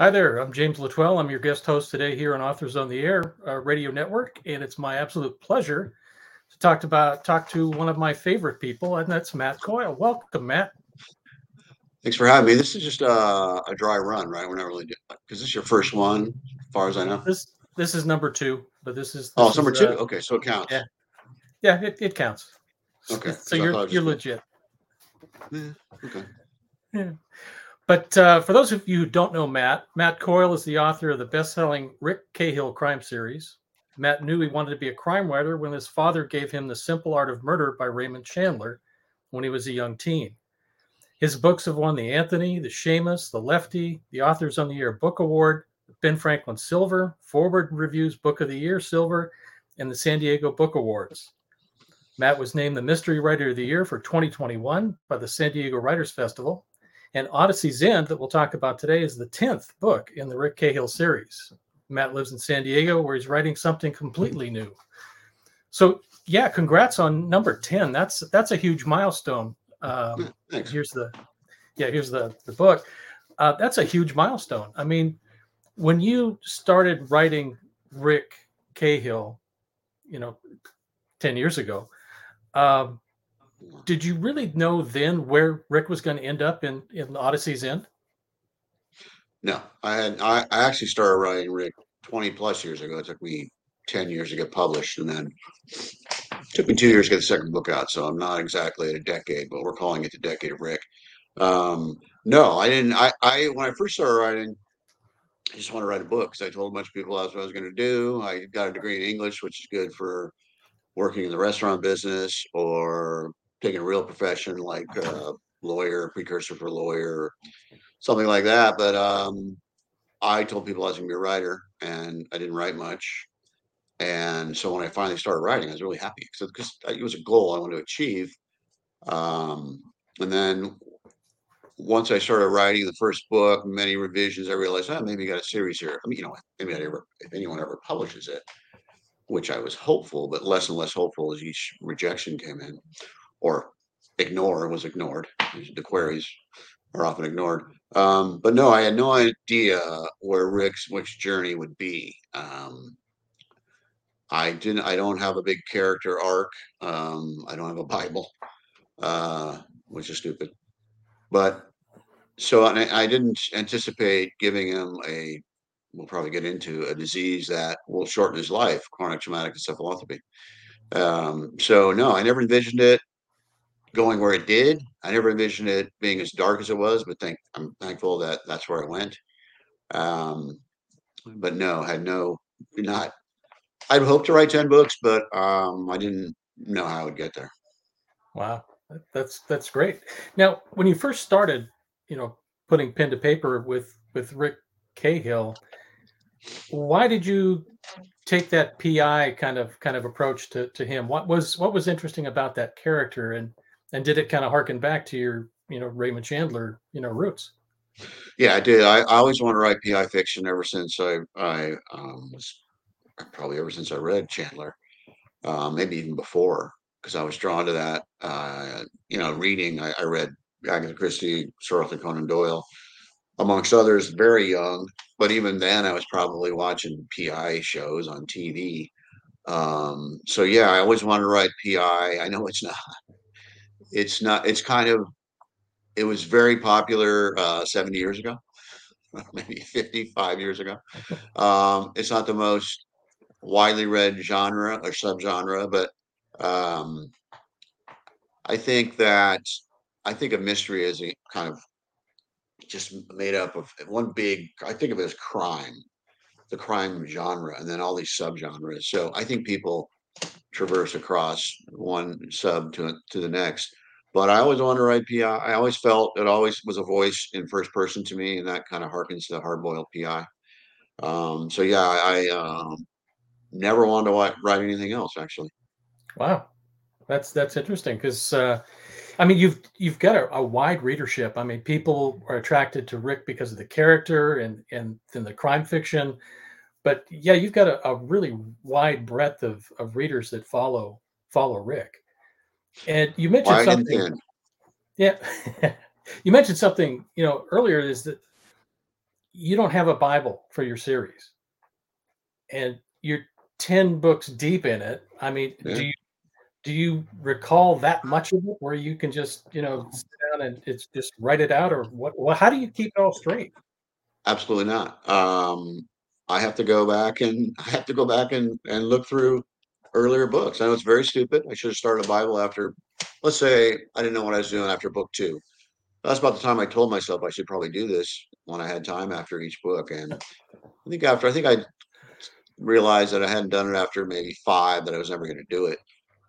Hi there, I'm James L'Etoile. I'm your guest host today here on Authors on the Air uh, Radio Network, and it's my absolute pleasure to talk about talk to one of my favorite people, and that's Matt Coyle. Welcome, Matt. Thanks for having me. This is just uh, a dry run, right? We're not really because this is your first one, as far as I know. This this is number two, but this is this oh, number is, two. uh, okay, so it counts. yeah. yeah, it, it counts. Okay, so you're thought it was you're legit. Yeah, okay. Yeah. But uh, for those of you who don't know Matt, Matt Coyle is the author of the best-selling Rick Cahill crime series. Matt knew he wanted to be a crime writer when his father gave him The Simple Art of Murder by Raymond Chandler when he was a young teen. His books have won the Anthony, the Shamus, the Lefty, the Authors on the Air Book Award, Ben Franklin Silver, Foreword Reviews Book of the Year Silver, and the San Diego Book Awards. Matt was named the Mystery Writer of the Year for 2021 by the San Diego Writers Festival. And Odyssey's End, that we'll talk about today, is the 10th book in the Rick Cahill series. Matt lives in San Diego where he's writing something completely new. So, yeah, congrats on number 10. That's that's a huge milestone. Um, Thanks. here's the yeah here's the the book uh, that's a huge milestone i mean when you started writing rick cahill you know 10 years ago um, did you really know then where rick was going to end up in in odyssey's end No, I had I, I actually started writing Rick 20 plus years ago. It took me 10 years to get published, and then it took me two years to get the second book out. So I'm not exactly at a decade, but we're calling it the decade of Rick. Um, no, I didn't. I, I when I first started writing, I just want to write a book because I told a bunch of people that's what I was going to do. I got a degree in English, which is good for working in the restaurant business or taking a real profession like uh, lawyer, precursor for lawyer, something like that. But um, I told people I was going to be a writer, and I didn't write much. And so when I finally started writing, I was really happy because it was a goal I wanted to achieve. Um, and then once I started writing the first book, many revisions, I realized, oh, maybe you got a series here. I mean, you know, maybe I ever, if anyone ever publishes it, which I was hopeful, but less and less hopeful as each rejection came in, or ignore was ignored. The queries are often ignored. Um, but no, I had no idea where Rick's which journey would be. Um, I didn't. I don't have a big character arc. Um, I don't have a Bible, uh, which is stupid. But so I, I didn't anticipate giving him a. We'll probably get into a disease that will shorten his life, chronic traumatic encephalopathy. Um, so no, I never envisioned it going where it did. I never envisioned it being as dark as it was, but thank I'm thankful that that's where it went. Um, but no, had no not. I'd hoped to write ten books, but um, I didn't know how I would get there. wow that's that's great now when you first started you know putting pen to paper with with rick cahill why did you take that pi kind of kind of approach to to him what was what was interesting about that character and and did it kind of harken back to your you know raymond chandler you know roots Yeah, I did. I, I always wanted to write PI fiction ever since I I um, was probably ever since I read Chandler, uh, maybe even before, because I was drawn to that. Uh, you know, reading. I, I read Agatha Christie, Sir Arthur Conan Doyle, amongst others, very young. But even then, I was probably watching PI shows on TV. Um, so yeah, I always wanted to write PI. I know it's not. It's not. It's kind of. It was very popular uh, 70 years ago, maybe 55 years ago. Um, it's not the most widely read genre or subgenre, but um, I think that I think a mystery is a kind of just made up of one big. I think of it as crime, the crime genre, and then all these subgenres. So I think people traverse across one sub to to the next. But I always wanted to write PI. I always felt it always was a voice in first person to me, and that kind of harkens to hard boiled PI. Um, so yeah, I, um, never wanted to write anything else actually. wow that's that's interesting because uh i mean you've you've got a, a wide readership i mean people are attracted to rick because of the character and and then the crime fiction but yeah you've got a, a really wide breadth of of readers that follow follow rick and you mentioned something yeah you mentioned something you know earlier is that you don't have a Bible for your series, and you're ten books deep in it. I mean, Yeah. do you do you recall that much of it where you can just you know sit down and it's just write it out, or what? Well, how do you keep it all straight? Absolutely not. Um, I have to go back and I have to go back and, and look through earlier books. I know it's very stupid. I should have started a Bible after, let's say, I didn't know what I was doing after book two. That's about the time I told myself I should probably do this when I had time after each book. And I think after, I think I realized that I hadn't done it after maybe five, that I was never going to do it.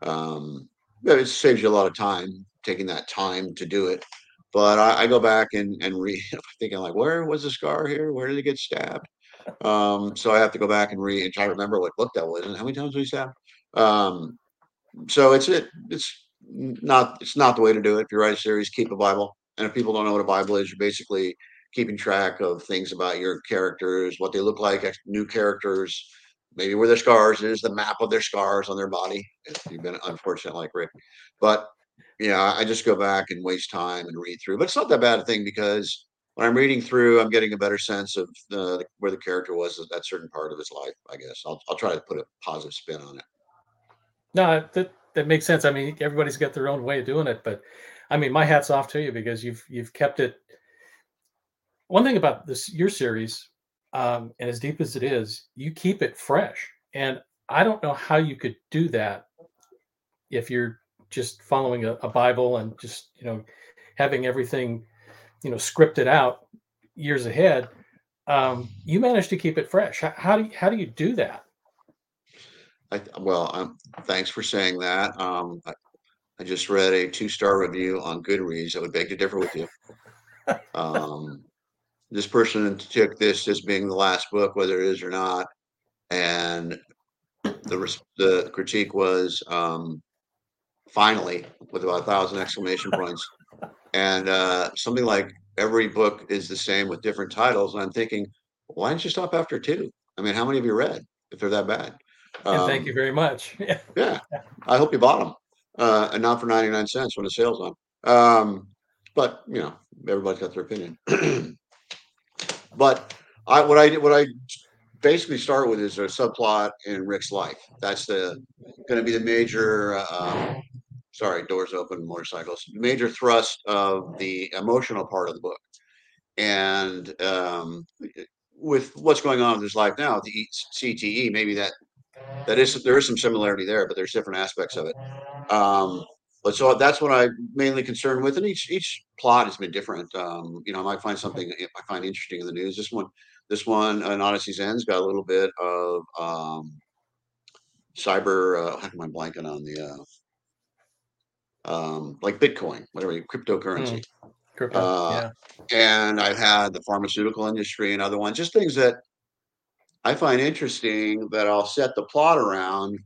Um, it saves you a lot of time taking that time to do it. But I, I go back and, and read, thinking like, where was the scar here? Where did it get stabbed? Um, so I have to go back and read and try to remember what book that was and how many times we stabbed. Um, so it's it it's not it's not the way to do it. If you write a series, keep a Bible. And if people don't know what a Bible is, you're basically keeping track of things about your characters, what they look like, new characters, maybe where their scars is, the map of their scars on their body. If you've been unfortunate like Rick, but yeah, I just go back and waste time and read through. But it's not that bad a thing because when I'm reading through, I'm getting a better sense of where the character was at that certain part of his life. I guess I'll I'll try to put a positive spin on it. No, that that makes sense. I mean, everybody's got their own way of doing it, but I mean, my hat's off to you because you've you've kept it. One thing about this your series, um, and as deep as it is, you keep it fresh, and I don't know how you could do that if you're just following a, a Bible and just you know having everything you know scripted out years ahead. Um, you managed to keep it fresh. How, how do you, how do you do that? I well, um, thanks for saying that. Um, I, I just read a two star review on Goodreads. I would beg to differ with you. Um, this person took this as being the last book, whether it is or not, and the the critique was um, finally with about a thousand exclamation points, and uh, something like every book is the same with different titles. And I'm thinking, why didn't you stop after two? I mean, how many have you read if they're that bad? And thank you Um, very much. Yeah. yeah, I hope you bought them, uh, and not for ninety-nine cents when the sale's on. Um, but you know, everybody's got their opinion. But I, what I did, what I basically start with is a subplot in Rick's life. That's the, gonna be the major, uh, um, sorry, doors open, motorcycles, major thrust of the emotional part of the book. And, um, with what's going on in his life now, the CTE, maybe that that is there is some similarity there, but there's different aspects of it. Um, but so that's what I'm mainly concerned with, and each each plot has been different. Um, you know, I might find something I find interesting in the news. This one, this one, an Odyssey's End's got a little bit of um, cyber. Uh, how am I blanking on the uh, um, like Bitcoin, whatever cryptocurrency? Crypto. Uh, yeah. and I've had the pharmaceutical industry and other ones, just things that I find interesting that I'll set the plot around,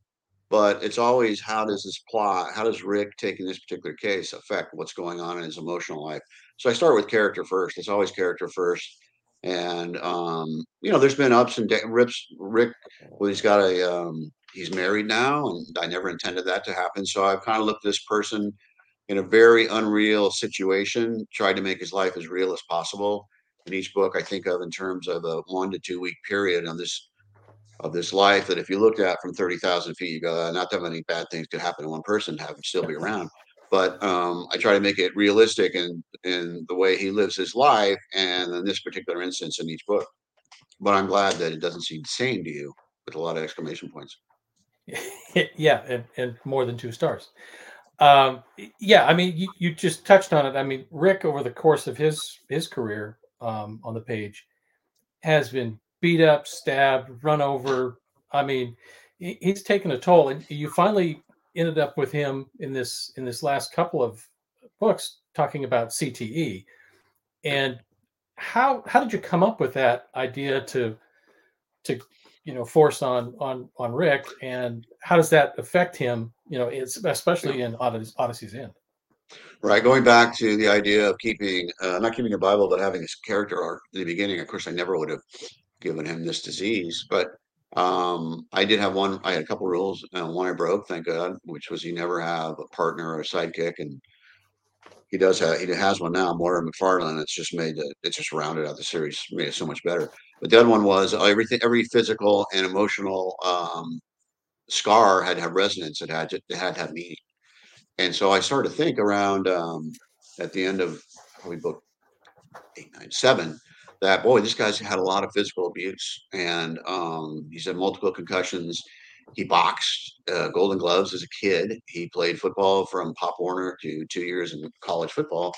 but it's always how does this plot, how does Rick taking this particular case affect what's going on in his emotional life? So I start with character first. It's always character first. And um, you know, there's been ups and downs. Rips Rick, well, he's got a um, he's married now, and I never intended that to happen. So I've kind of looked at this person in a very unreal situation, tried to make his life as real as possible. In each book, I think of in terms of a one to two week period on this of this life that if you looked at from 30,000 feet, you go, "Uh, not that many bad things could happen to one person, have him still be around. But um, I try to make it realistic in in the way he lives his life, and in this particular instance in each book. But I'm glad that it doesn't seem sane to you with a lot of exclamation points. yeah, and, and more than two stars. Um, yeah, I mean, you, you just touched on it. I mean, Rick, over the course of his his career um, on the page, has been beat up, stabbed, run over. I mean, he's taken a toll, and you finally ended up with him in this in this last couple of books talking about CTE. And how how did you come up with that idea to to you know force on on on Rick, and how does that affect him? You know, it's especially in Odyssey's End. Right, going back to the idea of keeping, uh, not keeping a Bible, but having his character arc in the beginning. Of course, I never would have given him this disease, but um, I did have one. I had a couple rules, and one I broke, thank God, which was you never have a partner or a sidekick, and he does have he has one now, Moira McFarlane. It's just made the it's just rounded out the series, made it so much better. But the other one was everything every physical and emotional um, scar had to have resonance. It had to it had to have meaning. And so I started to think around um, at the end of probably book eight, nine, seven, that boy, this guy's had a lot of physical abuse and um, he's had multiple concussions. He boxed uh, Golden Gloves as a kid. He played football from Pop Warner to two years in college football.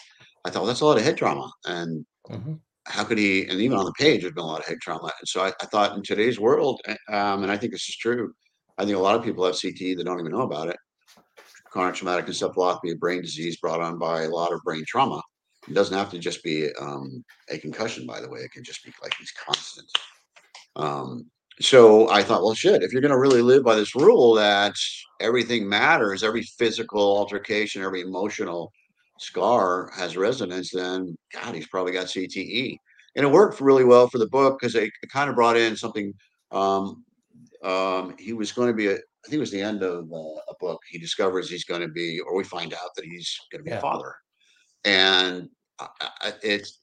I thought well, that's a lot of head trauma, and mm-hmm. how could he? And even on the page, there's been a lot of head trauma. And so I, I thought in today's world, eh, um, and I think this is true. I think a lot of people have CTE that don't even know about it. Chronic traumatic encephalopathy, a brain disease brought on by a lot of brain trauma. It doesn't have to just be um, a concussion, by the way. It can just be like these constant um, so I thought, well, shit, if you're going to really live by this rule that everything matters, every physical altercation, every emotional scar has resonance, then God, he's probably got CTE. And it worked really well for the book because it, kind of brought in something. Um, um, he was going to be, a, I think it was the end of uh, a book. He discovers he's going to be, or we find out that he's going to be yeah. a father. And it's,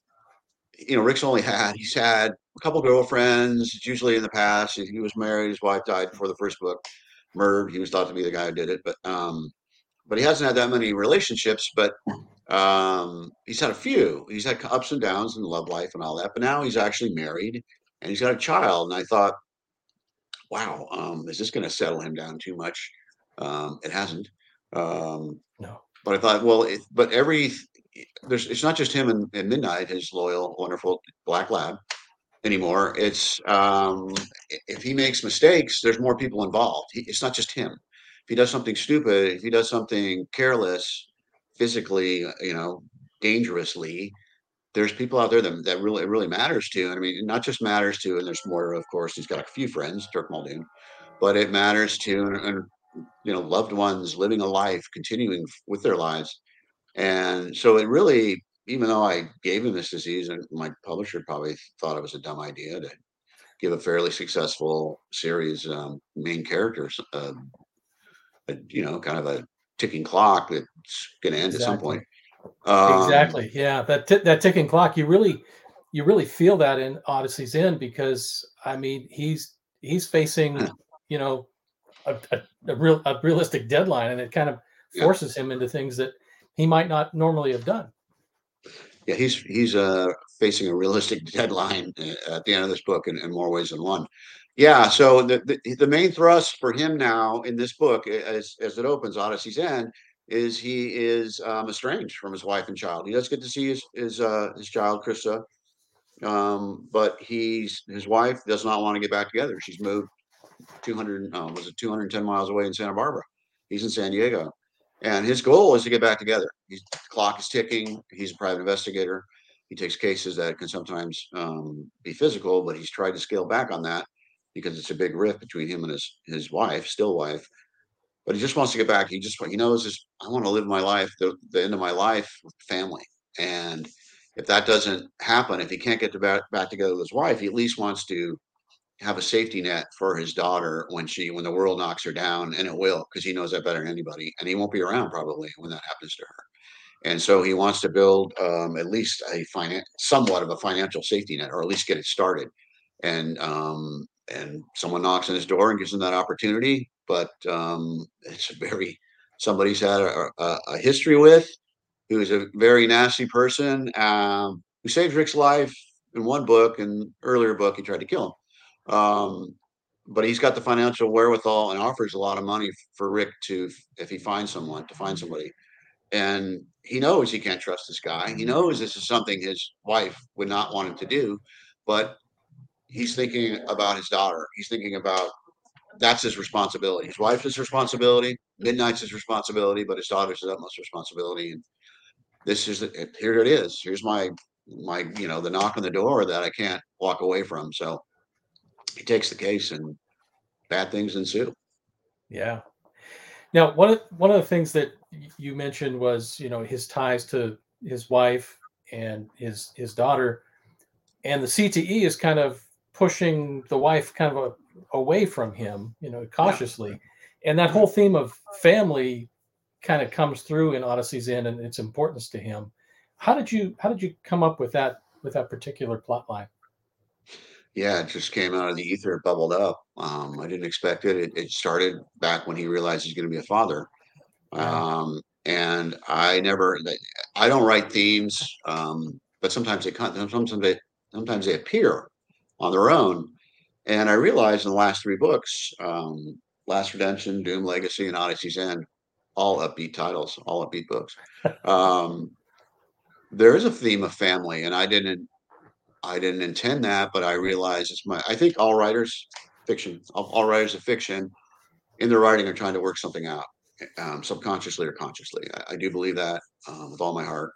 you know, Rick's only had, he's had a couple girlfriends, usually in the past. He was married. His wife died before the first book. Murdered. He was thought to be the guy who did it, but um, but he hasn't had that many relationships. But um, he's had a few. He's had ups and downs in love life and all that. But now he's actually married and he's got a child. And I thought, wow, um, is this going to settle him down too much? Um, it hasn't. Um, no. But I thought, well, it, but every there's it's not just him and, and Midnight, his loyal, wonderful black lab anymore. It's um, if he makes mistakes, there's more people involved. He, it's not just him. If he does something stupid, if he does something careless, physically, you know, dangerously, there's people out there that, that really it really matters to. And I mean, not just matters to, and there's more, of course, he's got a few friends, Turk Muldoon, but it matters to and, and you know, loved ones living a life, continuing with their lives. And so it really even though I gave him this disease, and my publisher probably thought it was a dumb idea to give a fairly successful series um, main characters, uh, a, you know, kind of a ticking clock that's going to end exactly. at some point. Um, exactly. Yeah, that t- that ticking clock. You really, you really feel that in Odyssey's End because I mean he's he's facing you know a, a, a, real a realistic deadline, and it kind of forces yeah. him into things that he might not normally have done yeah, he's he's uh, facing a realistic deadline uh, at the end of this book in, in more ways than one. Yeah, so the, the, the main thrust for him now in this book, as as it opens, Odyssey's End, is he is um, estranged from his wife and child. He does get to see his his uh, his child, Krista, um, but he's his wife does not want to get back together. She's moved 200 uh, was it 210 miles away in Santa Barbara. He's in San Diego, and his goal is to get back together. The clock is ticking. He's a private investigator. He takes cases that can sometimes um, be physical, but he's tried to scale back on that because it's a big rift between him and his his wife, still wife. But he just wants to get back. He just he knows this. I want to live my life, the, the end of my life with family. And if that doesn't happen, if he can't get to back, back together with his wife, he at least wants to have a safety net for his daughter when she when the world knocks her down and it will because he knows that better than anybody and he won't be around probably when that happens to her and so he wants to build um, at least a finance somewhat of a financial safety net or at least get it started and um, and someone knocks on his door and gives him that opportunity but um, it's a very somebody's had a, a, a, history with who's a very nasty person um, who saved rick's life in one book and earlier book he tried to kill him um, but he's got the financial wherewithal and offers a lot of money for Rick to, if he finds someone, to find somebody. And he knows he can't trust this guy. He knows this is something his wife would not want him to do, but he's thinking about his daughter. He's thinking about that's his responsibility. His wife's responsibility. Midnight's his responsibility, but his daughter's his utmost responsibility. And this is here it is. Here's my my you know the knock on the door that I can't walk away from. So he takes the case and bad things ensue. Yeah. Now, one of one of the things that you mentioned was, you know, his ties to his wife and his his daughter, and the CTE is kind of pushing the wife kind of a, away from him, you know, cautiously, yeah. and that whole theme of family kind of comes through in Odyssey's End and its importance to him. How did you how did you come up with that with that particular plot line? Yeah, it just came out of the ether, it bubbled up. Um, I didn't expect it. it. It started back when he realized he's going to be a father. Um, and I never, I don't write themes, um, but sometimes they come, sometimes they, sometimes they appear on their own. And I realized in the last three books, um, Last Redemption, Doom Legacy, and Odyssey's End, all upbeat titles, all upbeat books. um, there is a theme of family, and I didn't, I didn't intend that, but I realized it's my. I think all writers, fiction, all, all writers of fiction, in their writing are trying to work something out, um, subconsciously or consciously. I, I do believe that um, with all my heart,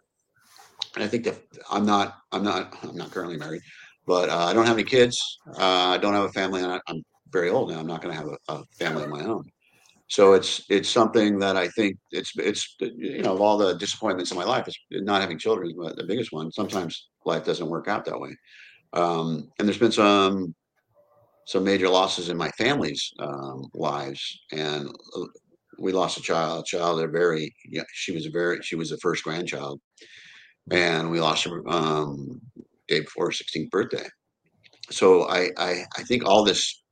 and I think that I'm not, I'm not, I'm not currently married, but uh, I don't have any kids. Uh, I don't have a family, and I, I'm very old now. I'm not going to have a, a family of my own. So it's it's something that I think it's it's you know of all the disappointments in my life, it's not having children is the biggest one. Sometimes life doesn't work out that way, um, and there's been some some major losses in my family's um, lives, and uh, we lost a child. A child, a very yeah, she was a very she was the first grandchild, and we lost her um, day before her 16th birthday. So I I I think all this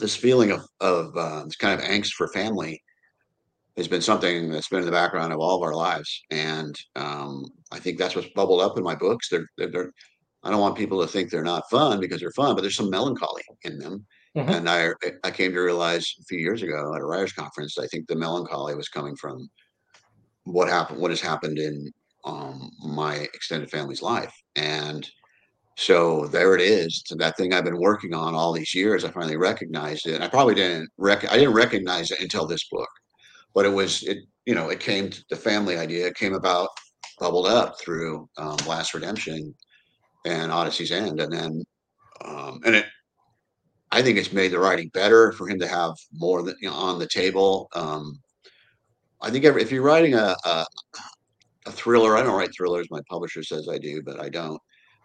this feeling of of uh, this kind of angst for family has been something that's been in the background of all of our lives, and um, I think that's what's bubbled up in my books. They're, they're, they're, I don't want people to think they're not fun because they're fun, but there's some melancholy in them. Mm-hmm. And I I came to realize a few years ago at a writers conference, I think the melancholy was coming from what happened, what has happened in um, my extended family's life, and so there it is. That thing I've been working on all these years. I finally recognized it. I probably didn't rec- I didn't recognize it until this book, but it was it. You know, it came to the family idea. It came about, bubbled up through um, Last Redemption and Odyssey's End, and then um, and it. I think it's made the writing better for him to have more than, you know, on the table. Um, I think every, if you're writing a, a a thriller, I don't write thrillers. My publisher says I do, but I don't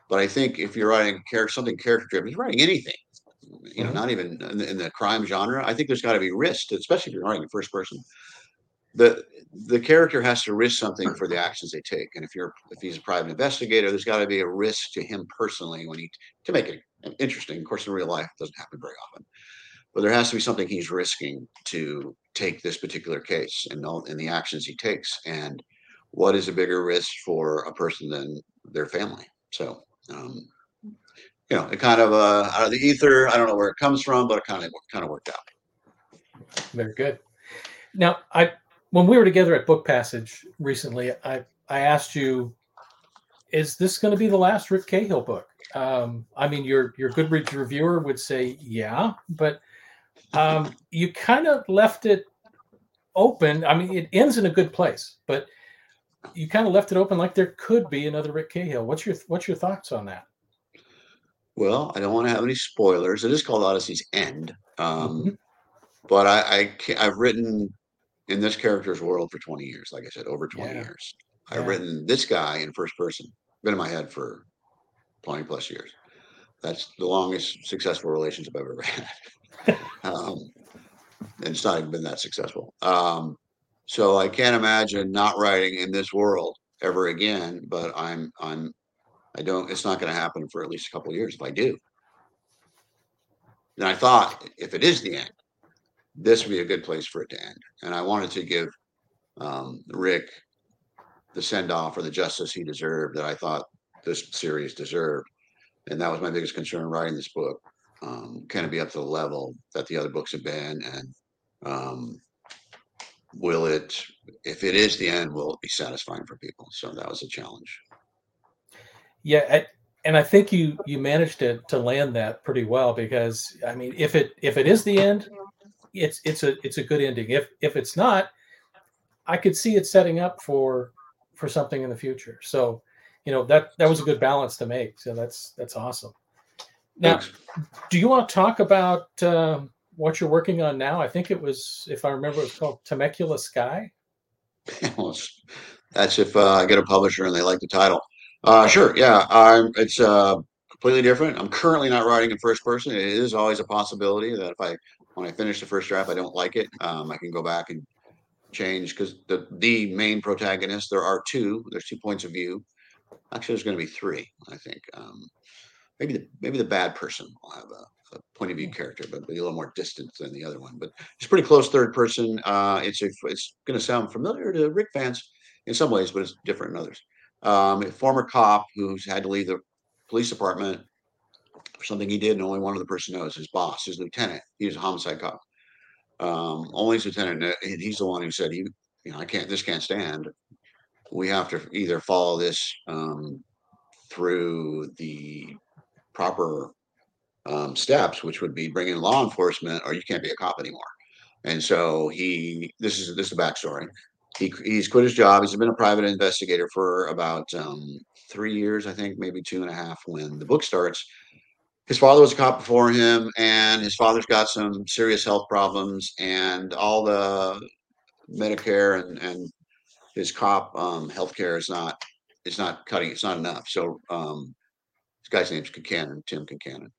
but I think if you're writing character something character driven, you're writing anything, you know, mm-hmm. not even in the, in the, crime genre. I think there's got to be risk, especially if you're writing in first person. The the character has to risk something for the actions they take, and if you're if he's a private investigator, there's got to be a risk to him personally when he to make it interesting. Of course, in real life, it doesn't happen very often, but there has to be something he's risking to take this particular case and all in the actions he takes. And what is a bigger risk for a person than their family? So um, you know, it kind of uh, out of the ether. I don't know where it comes from, but it kind of kind of worked out. Very good. Now, I when we were together at Book Passage recently, I I asked you, is this going to be the last Rick Cahill book? Um, I mean, your your Goodreads reviewer would say yeah, but um, you kind of left it open. I mean, it ends in a good place, but you kind of left it open like there could be another Rick Cahill. What's your what's your thoughts on that? Well, I don't want to have any spoilers. It is called Odyssey's End, um, mm-hmm. but I, I have written in this character's world for 20 years. Like I said, over 20 yeah. years. I've yeah. written this guy in first person. Been in my head for 20 plus years. That's the longest successful relationship I've ever had. um, and it's not even been that successful. Um, so I can't imagine not writing in this world ever again. But I'm I'm I don't. It's not going to happen for at least a couple of years if I do. And I thought if it is the end, this would be a good place for it to end. And I wanted to give um, Rick the send off or the justice he deserved that I thought this series deserved. And that was my biggest concern writing this book. Um, can it be up to the level that the other books have been? And um, will it if it is the end will it be satisfying for people? So that was a challenge. Yeah I, and i think you you managed to to land that pretty well because i mean if it if it is the end it's it's a it's a good ending. If if it's not i could see it setting up for for something in the future. So you know that that was a good balance to make. So that's that's awesome. Now Thanks. do you want to talk about um, what you're working on now. I think it was, if I remember, it's called Temecula Sky. That's if uh, I get a publisher and they like the title. Uh, sure, yeah. I'm, it's uh, completely different. I'm currently not writing in first person. It is always a possibility that if I, when I finish the first draft, I don't like it, um, I can go back and change because the the main protagonist. There are two. There's two points of view. Actually, there's going to be three. I think. Um, maybe the maybe the bad person will have a, a point of view character, but be a little more distant than the other one. But it's pretty close third person. Uh, it's a, it's going to sound familiar to Rick fans in some ways, but it's different in others. Um, a former cop who's had to leave the police department for something he did, and only one other person knows his boss, his lieutenant. He was a homicide cop. Um, only his lieutenant, and he's the one who said, "He, you know, I can't. This can't stand. We have to either follow this um, through the proper um, steps, which would be bringing law enforcement, or you can't be a cop anymore." And so he, this is this is the backstory. He he's quit his job. He's been a private investigator for about um, three years, I think, maybe two and a half. When the book starts, his father was a cop before him, and his father's got some serious health problems, and all the Medicare and and his cop um, health care is not it's not cutting. It's not enough. So um, this guy's name's Concannon, Tim Concannon.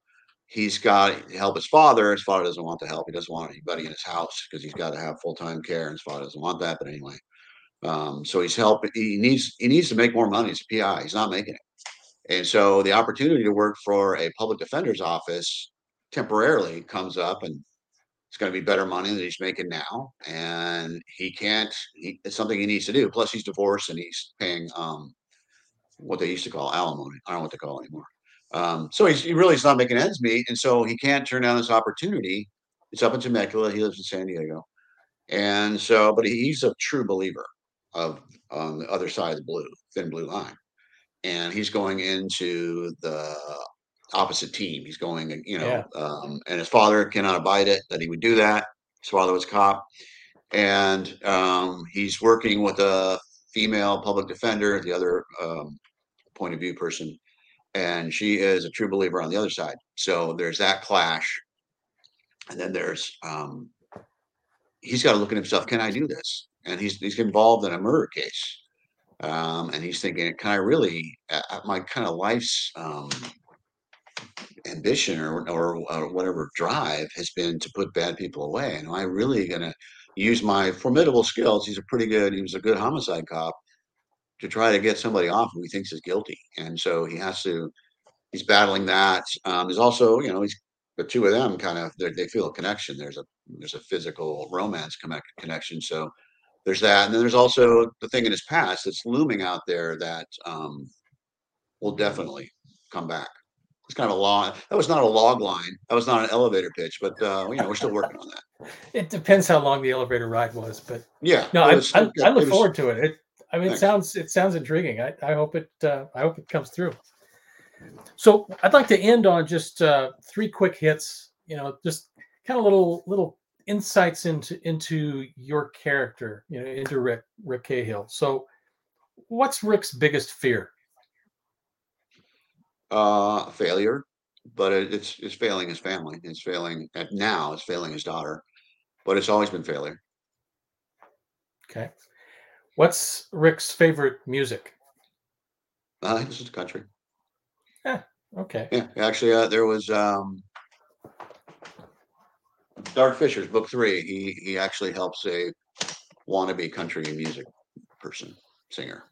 He's got to help his father. His father doesn't want the help. He doesn't want anybody in his house because he's got to have full time care, and his father doesn't want that. But anyway, um, so he's helping. He needs he needs to make more money as a PI. He's not making it. And so the opportunity to work for a public defender's office temporarily comes up and it's going to be better money than he's making now. And he can't, he, it's something he needs to do. Plus he's divorced and he's paying, um, what they used to call alimony. I don't know what they call it anymore. Um, so he's, he really is not making ends meet. And so he can't turn down this opportunity. It's up in Temecula. He lives in San Diego. And so, but he's a true believer of on the other side of the blue, thin blue line and he's going into the opposite team. He's going, you know, yeah. um, and his father cannot abide it that he would do that. His father was a cop, and um, he's working with a female public defender, the other um, point of view person, and she is a true believer on the other side. So there's that clash, and then there's um, he's got to look at himself. Can I do this? And he's he's involved in a murder case um, and he's thinking, can I really, uh, my kind of life's um, ambition or, or, or whatever drive has been to put bad people away. And am I really going to use my formidable skills? He's a pretty good, he was a good homicide cop to try to get somebody off who he thinks is guilty. And so he has to, he's battling that. Um, there's also, you know, he's the two of them kind of they feel a connection. There's a there's a physical romance connect, connection. So there's that, and then there's also the thing in his past that's looming out there that um, will definitely come back. It's kind of a long. That was not a log line. That was not an elevator pitch, but uh, you know we're still working on that. It depends how long the elevator ride was, but yeah, no, I, was, I, I, look was, forward to it. it I mean, thanks. it sounds it sounds intriguing. I, I hope it uh, I hope it comes through. So I'd like to end on just uh, three quick hits. You know, just kind of little little insights into into your character, you know, into Rick Rick Cahill. So, what's Rick's biggest fear? Uh, failure, but it, it's it's failing his family. It's failing at now. It's failing his daughter, but it's always been failure. Okay, what's Rick's favorite music? Uh, this is country. Yeah. Okay. Yeah. Actually, uh, there was um, Dark Fissures book three. He he actually helps a wannabe country music person singer.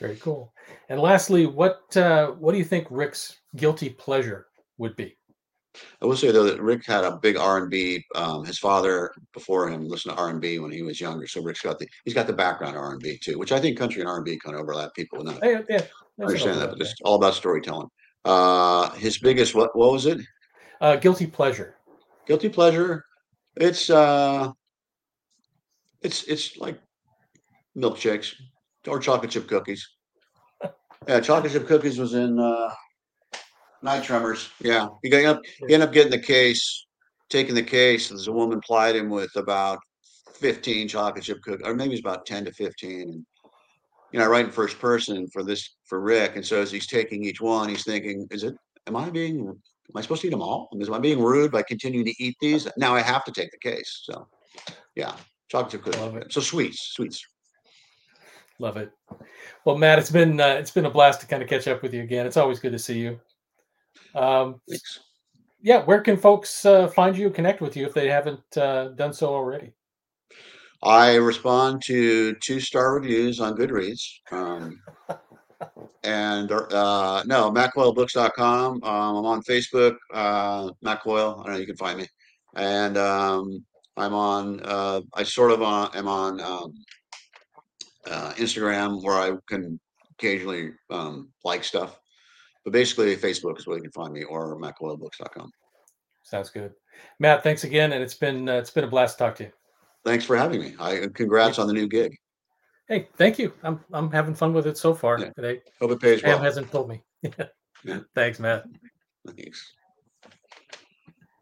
Very cool. And lastly, what uh, what do you think Rick's guilty pleasure would be? I will say though that Rick had a big R and B. Um, his father before him listened to R and B when he was younger, so Rick's got the he's got the background R and B too, which I think country and R and B kind of overlap. People not yeah, yeah, understand that, but it's all about storytelling. Uh, his biggest what what was it? Uh, guilty pleasure guilty pleasure. It's uh, it's it's like milkshakes or chocolate chip cookies. Yeah, chocolate chip cookies was in uh, Night Tremors. Yeah, he got up. He ended up getting the case, taking the case. There's a woman plied him with about fifteen chocolate chip cookies, or maybe it's about ten to fifteen. And you know, I write in first person for this for Rick, and so as he's taking each one, he's thinking, "Is it? Am I being am I supposed to eat them all? Am I being rude by continuing to eat these? Now I have to take the case. So, yeah, chocolate chip cookies. So sweets, sweets. Love it. Well, Matt, it's been uh, it's been a blast to kind of catch up with you again. It's always good to see you. Um, Yeah, where can folks uh, find you, connect with you if they haven't uh, done so already? I respond to two star reviews on Goodreads. Um, and uh, no, MattCoyleBooks.com. Um, I'm on Facebook, uh, Matt Coyle. I know you can find me. And um, I'm on, uh, I sort of uh, am on um, uh, Instagram where I can occasionally um, like stuff. But basically, Facebook is where you can find me or MattCoyleBooks.com. Sounds good. Matt, thanks again. And it's been, uh, it's been a blast to talk to you. Thanks for having me. I congrats on the new gig. Hey, thank you. I'm I'm having fun with it so far. Yeah. They, Hope it pays Pam well. hasn't told me. Yeah. Thanks, Matt. Thanks.